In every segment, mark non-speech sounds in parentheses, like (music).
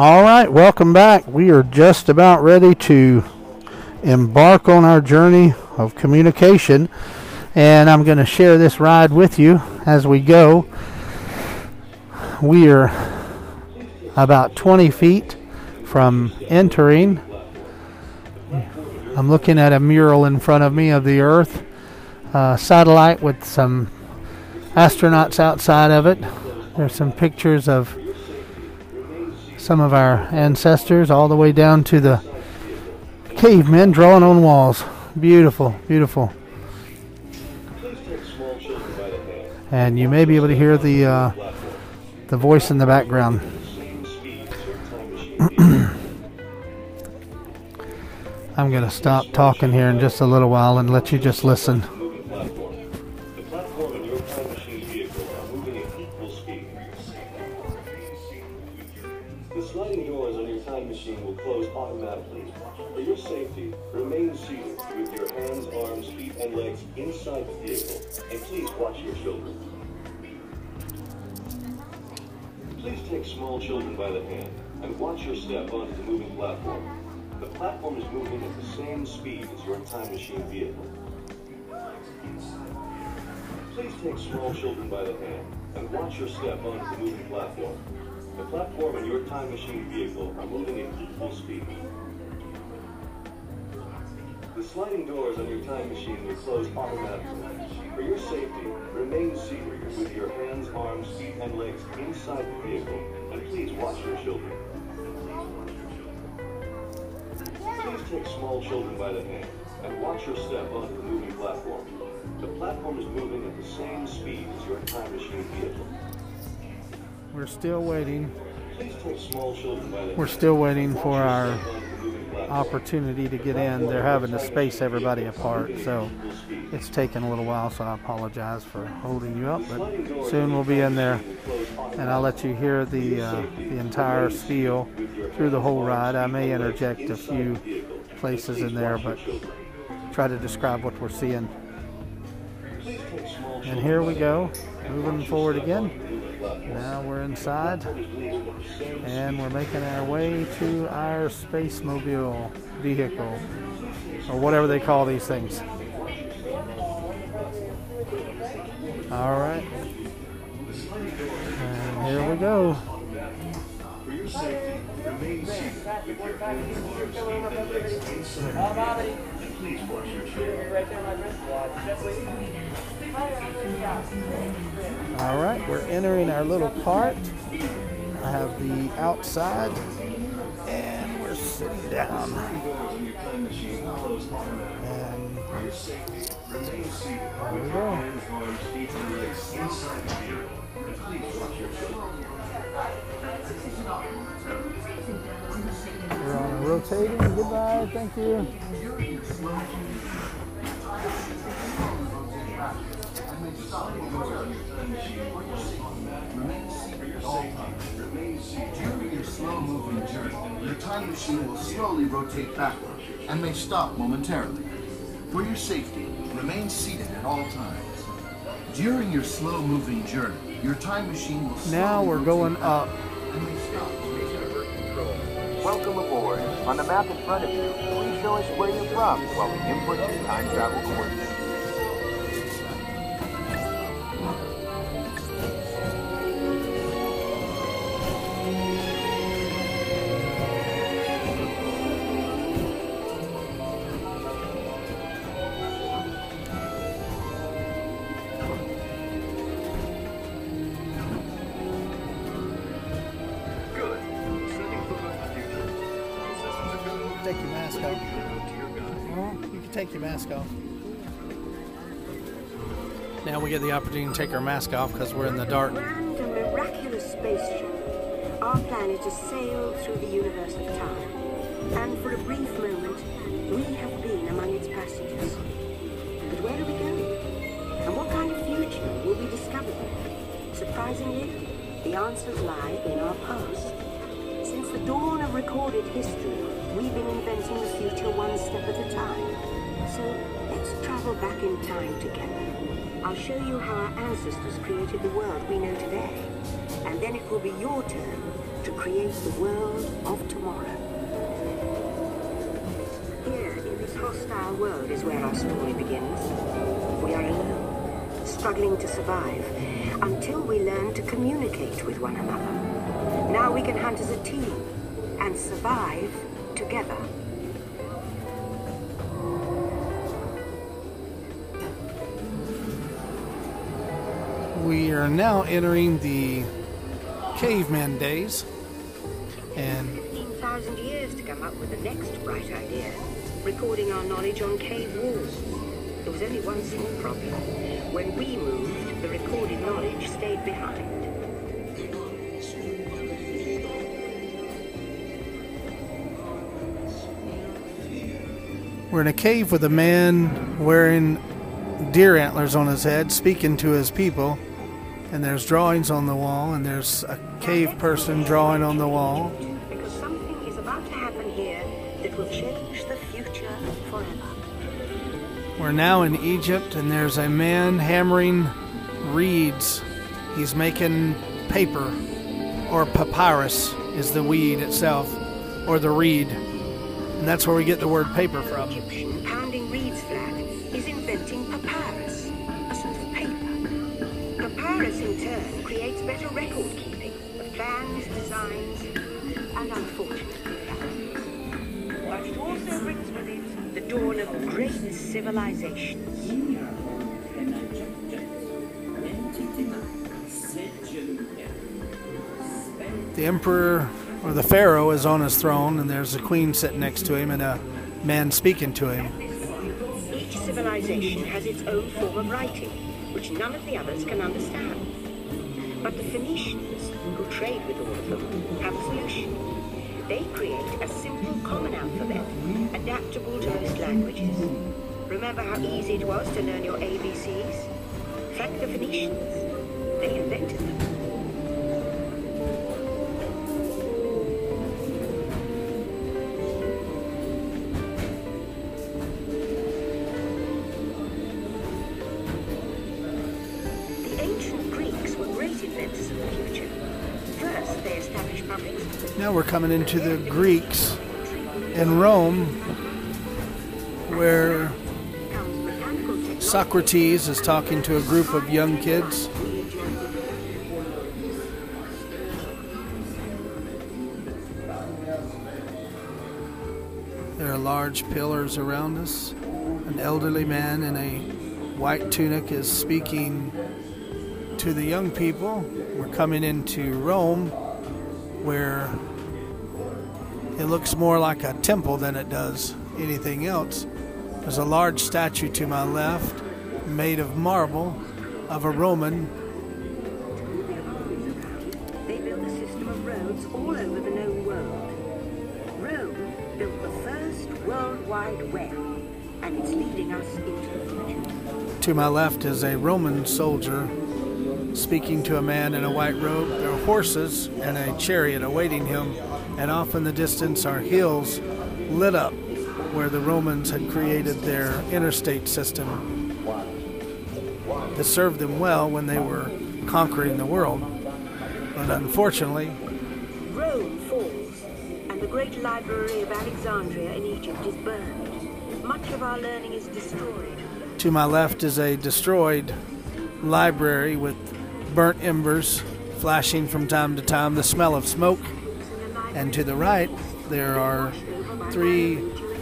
All right, welcome back. We are just about ready to embark on our journey of communication, and I'm going to share this ride with you as we go. We are about 20 feet from entering. I'm looking at a mural in front of me of the Earth, uh, satellite with some astronauts outside of it. There's some pictures of some of our ancestors all the way down to the cavemen drawing on walls. Beautiful, beautiful. And you may be able to hear the uh, the voice in the background. (clears throat) I'm going to stop talking here in just a little while and let you just listen. Feet, and legs inside the vehicle. And please watch your children. Please take small children by the hand and watch your step onto the moving platform. The platform is moving at the same speed as your time machine vehicle. Please take small children by the hand and watch your step onto the moving platform. The platform and your time machine vehicle are moving at equal speed. Sliding doors on your time machine will close automatically. For your safety, remain seated with your hands, arms, feet, and legs inside the vehicle, and please watch your children. Please take small children by the hand and watch your step onto the moving platform. The platform is moving at the same speed as your time machine vehicle. We're still waiting. Please take small children by the We're still waiting for our opportunity to get in. They're having to space everybody apart, so it's taken a little while. So I apologize for holding you up, but soon we'll be in there, and I'll let you hear the uh, the entire spiel through the whole ride. I may interject a few places in there, but try to describe what we're seeing. And here we go, moving forward again. Now we're inside and we're making our way to our space mobile vehicle or whatever they call these things. All right. And here we go. All right, we're entering our little cart. I have the outside, and we're sitting down. And there we go. We're on a rotating. Goodbye. Thank you. During your slow-moving journey, your time machine will slowly rotate backward and may stop momentarily. For your safety, remain seated at all times. During your slow-moving journey, your time machine will Now we're going up. Welcome aboard. On the map in front of you, please show us where you're from while we input your time travel coordinates. Take your mask off. Now we get the opportunity to take our mask off because we're in the dark. Grand and miraculous spaceship, our planet has sailed through the universe of time. And for a brief moment, we have been among its passengers. But where are we going? And what kind of future will we discover there? Surprisingly, the answers lie in our past. Since the dawn of recorded history, we've been inventing the future one step at a time. So let's travel back in time together. I'll show you how our ancestors created the world we know today. And then it will be your turn to create the world of tomorrow. Here, in this hostile world, is where our story begins. We are alone, struggling to survive, until we learn to communicate with one another. Now we can hunt as a team and survive together. We are now entering the caveman days, and 15,000 years to come up with the next bright idea. Recording our knowledge on cave walls. There was only one small problem. When we moved, the recorded knowledge stayed behind. we're in a cave with a man wearing deer antlers on his head, speaking to his people. And there's drawings on the wall, and there's a cave person drawing on the wall. Because something is about to happen here that will change the future forever. We're now in Egypt, and there's a man hammering reeds. He's making paper, or papyrus is the weed itself, or the reed. And that's where we get the word paper from. Creates better record keeping of plans, designs, and unfortunately. But it also brings with it the dawn of great civilizations. The emperor or the pharaoh is on his throne, and there's a queen sitting next to him, and a man speaking to him. Each civilization has its own form of writing, which none of the others can understand. But the Phoenicians, who trade with all of them, have a solution. They create a simple common alphabet, adaptable to most languages. Remember how easy it was to learn your ABCs? Thank the Phoenicians. They invented them. Now we're coming into the Greeks in Rome, where. Socrates is talking to a group of young kids. There are large pillars around us. An elderly man in a white tunic is speaking to the young people. We're coming into Rome, where it looks more like a temple than it does anything else. There's a large statue to my left, made of marble, of a Roman. They built a system of roads all over the known world. Rome built the first worldwide web, and it's leading us into the future. To my left is a Roman soldier speaking to a man in a white robe. There are horses and a chariot awaiting him, and off in the distance are hills lit up where the Romans had created their interstate system that served them well when they were conquering the world. But unfortunately, Rome falls, and the great library of Alexandria in Egypt is burned. Much of our learning is destroyed. To my left is a destroyed library with burnt embers flashing from time to time, the smell of smoke. And to the right, there are three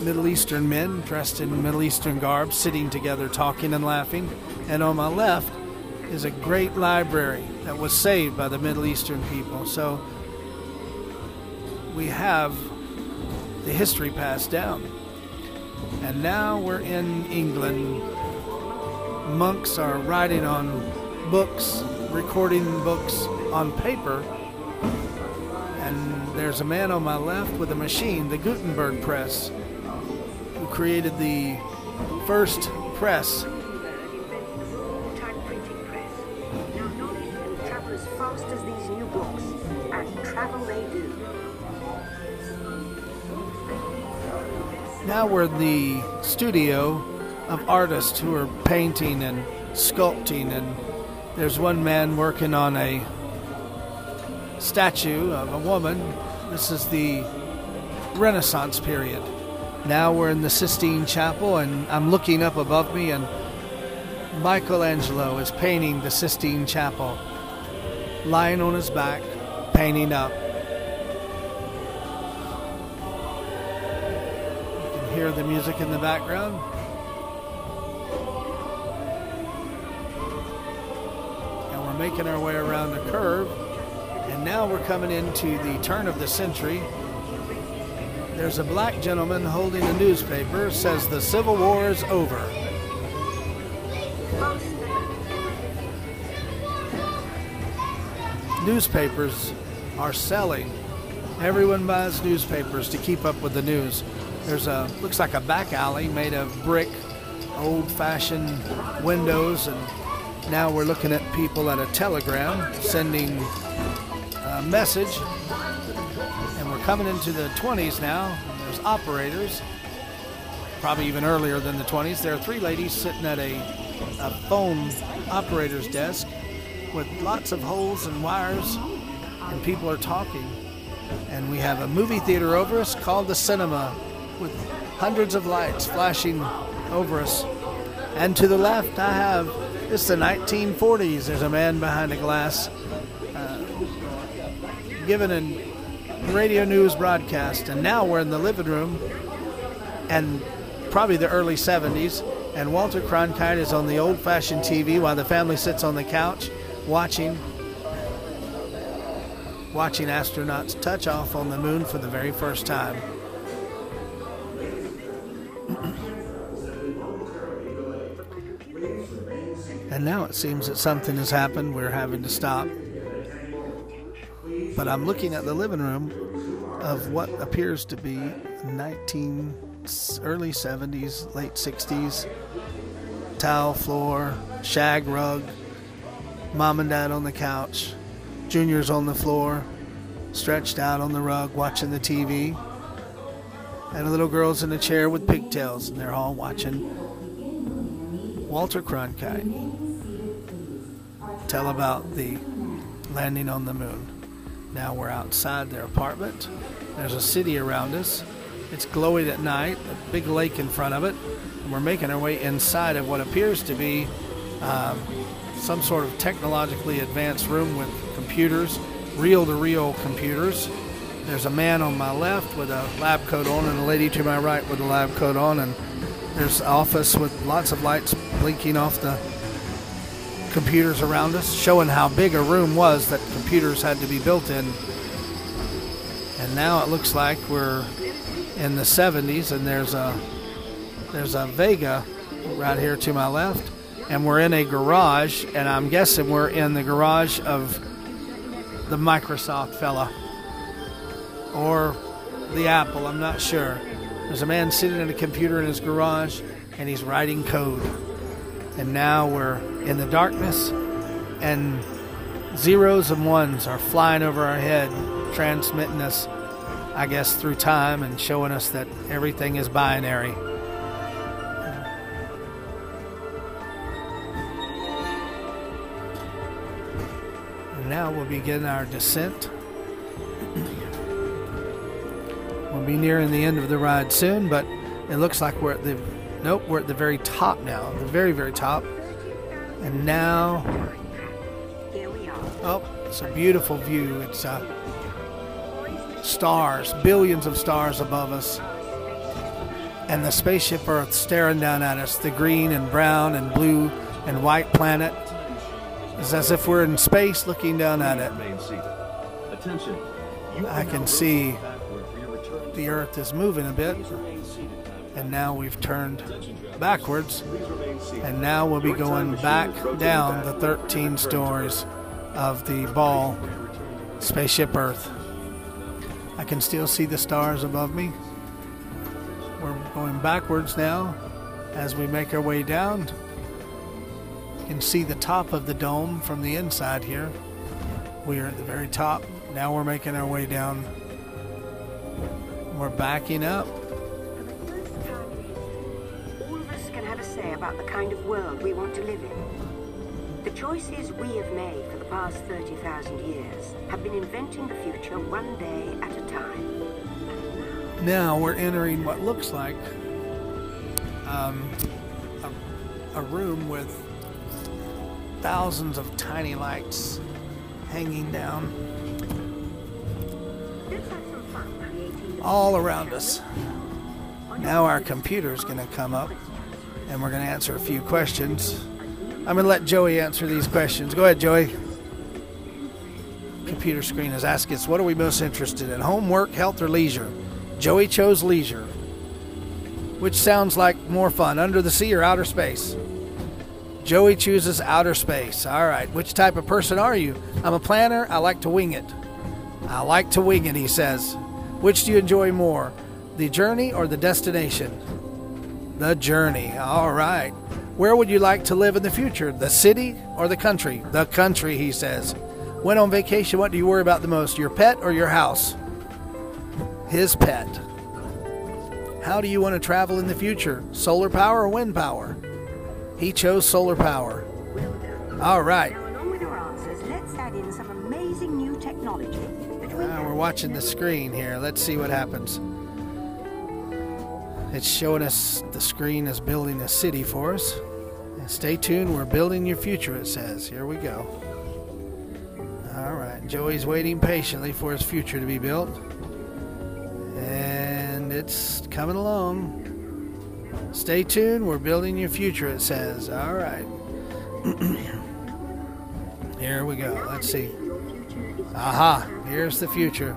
Middle Eastern men dressed in Middle Eastern garb sitting together talking and laughing. And on my left is a great library that was saved by the Middle Eastern people. So we have the history passed down. And now we're in England. Monks are writing on books, recording books on paper. And there's a man on my left with a machine, the Gutenberg press, who created the first press. Fast as these new books, and travel they do. Now we're in the studio of artists who are painting and sculpting, and there's one man working on a statue of a woman. This is the Renaissance period. Now we're in the Sistine Chapel, and I'm looking up above me, and Michelangelo is painting the Sistine Chapel, lying on his back, painting up. You can hear the music in the background. Making our way around the curve, and now we're coming into the turn of the century. There's a black gentleman holding a newspaper, says the Civil War is over. Newspapers are selling. Everyone buys newspapers to keep up with the news. There's a looks like a back alley made of brick, old-fashioned windows, and now we're looking at people at a telegram sending a message. And we're coming into the 20s now. There's operators, probably even earlier than the 20s. There are three ladies sitting at a, a phone operator's desk with lots of holes and wires, and people are talking. And we have a movie theater over us called the cinema with hundreds of lights flashing over us. And to the left, I have it's the 1940s. There's a man behind a glass uh, giving a radio news broadcast. And now we're in the living room and probably the early 70s. And Walter Cronkite is on the old fashioned TV while the family sits on the couch watching watching astronauts touch off on the moon for the very first time. And now it seems that something has happened. We're having to stop. But I'm looking at the living room of what appears to be 19 early 70s, late 60s tile floor, shag rug, mom and dad on the couch, Junior's on the floor, stretched out on the rug watching the TV, and a little girl's in a chair with pigtails, and they're all watching Walter Cronkite tell about the landing on the moon. Now we're outside their apartment. There's a city around us. It's glowing at night, a big lake in front of it, and we're making our way inside of what appears to be um, some sort of technologically advanced room with computers, reel to reel computers. There's a man on my left with a lab coat on, and a lady to my right with a lab coat on, and there's office with lots of lights blinking off the computers around us, showing how big a room was that computers had to be built in. And now it looks like we're in the 70s, and there's a there's a Vega right here to my left, and we're in a garage, and I'm guessing we're in the garage of the Microsoft fella or the Apple. I'm not sure. There's a man sitting at a computer in his garage, and he's writing code. And now we're in the darkness, and zeros and ones are flying over our head, transmitting us, I guess, through time and showing us that everything is binary. And now we'll begin our descent. We'll be nearing the end of the ride soon, but it looks like we're at the nope, we're at the very top now, the very very top. And now, oh, it's a beautiful view. It's uh, stars, billions of stars above us, and the spaceship Earth staring down at us. The green and brown and blue and white planet is as if we're in space looking down at it. Attention. I can see. The Earth is moving a bit. And now we've turned backwards, and now we'll be going back down the 13 stories of the ball spaceship Earth. I can still see the stars above me. We're going backwards now as we make our way down. You can see the top of the dome from the inside here. We are at the very top. Now we're making our way down. We're backing up. About the kind of world we want to live in. The choices we have made for the past 30,000 years have been inventing the future one day at a time. Now we're entering what looks like um, a, a room with thousands of tiny lights hanging down all around us. Now our computer's going to come up and we're going to answer a few questions. I'm going to let Joey answer these questions. Go ahead, Joey. Computer screen is asking us what are we most interested in? Homework, health, or leisure? Joey chose leisure. Which sounds like more fun, under the sea or outer space? Joey chooses outer space. All right. Which type of person are you? I'm a planner. I like to wing it. I like to wing it, he says. Which do you enjoy more, the journey or the destination? The journey. All right. Where would you like to live in the future, the city or the country? The country, he says. When on vacation, what do you worry about the most, your pet or your house? His pet. How do you want to travel in the future, solar power or wind power? He chose solar power. All right. Now, we're watching the screen here. Let's see what happens. It's showing us the screen is building a city for us. And stay tuned, we're building your future, it says. Here we go. All right, Joey's waiting patiently for his future to be built. And it's coming along. Stay tuned, we're building your future, it says. All right. (clears throat) Here we go. Let's see. Aha, here's the future.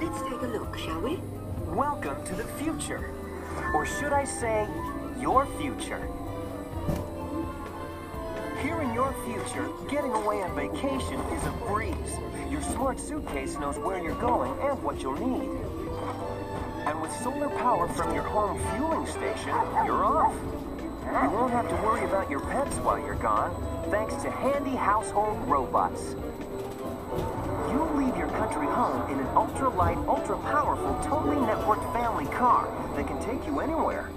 Let's take a look, shall we? Welcome to the future. Or should I say, your future. Here in your future, getting away on vacation is a breeze. Your smart suitcase knows where you're going and what you'll need. And with solar power from your home fueling station, you're off. You won't have to worry about your pets while you're gone, thanks to handy household robots. Country home in an ultra-light, ultra-powerful, totally networked family car that can take you anywhere.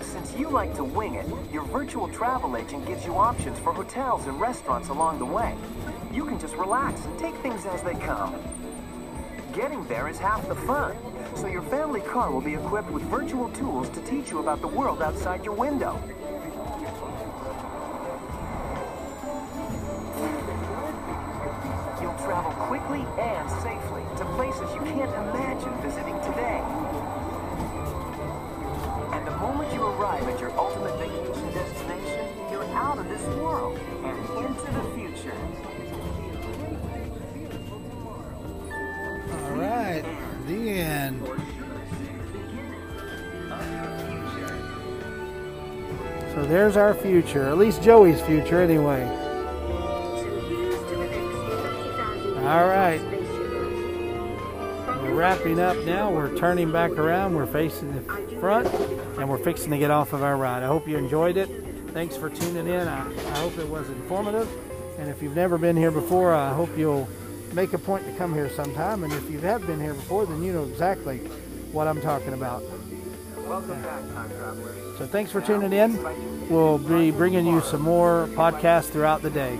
Since you like to wing it, your virtual travel agent gives you options for hotels and restaurants along the way. You can just relax and take things as they come. Getting there is half the fun, so your family car will be equipped with virtual tools to teach you about the world outside your window. Quickly and safely to places you can't imagine visiting today. And the moment you arrive at your ultimate vacation destination, you're out of this world and into the future. All right, the end. So there's our future, at least Joey's future, anyway. All right. years of spaceship. We're wrapping up now. We're turning back around. We're facing the front, and we're fixing to get off of our ride. I hope you enjoyed it. Thanks for tuning in. I, I hope it was informative. And if you've never been here before, I hope you'll make a point to come here sometime. And if you have been here before, then you know exactly what I'm talking about. Welcome back, time travelers. So thanks for tuning in. We'll be bringing you some more podcasts throughout the day.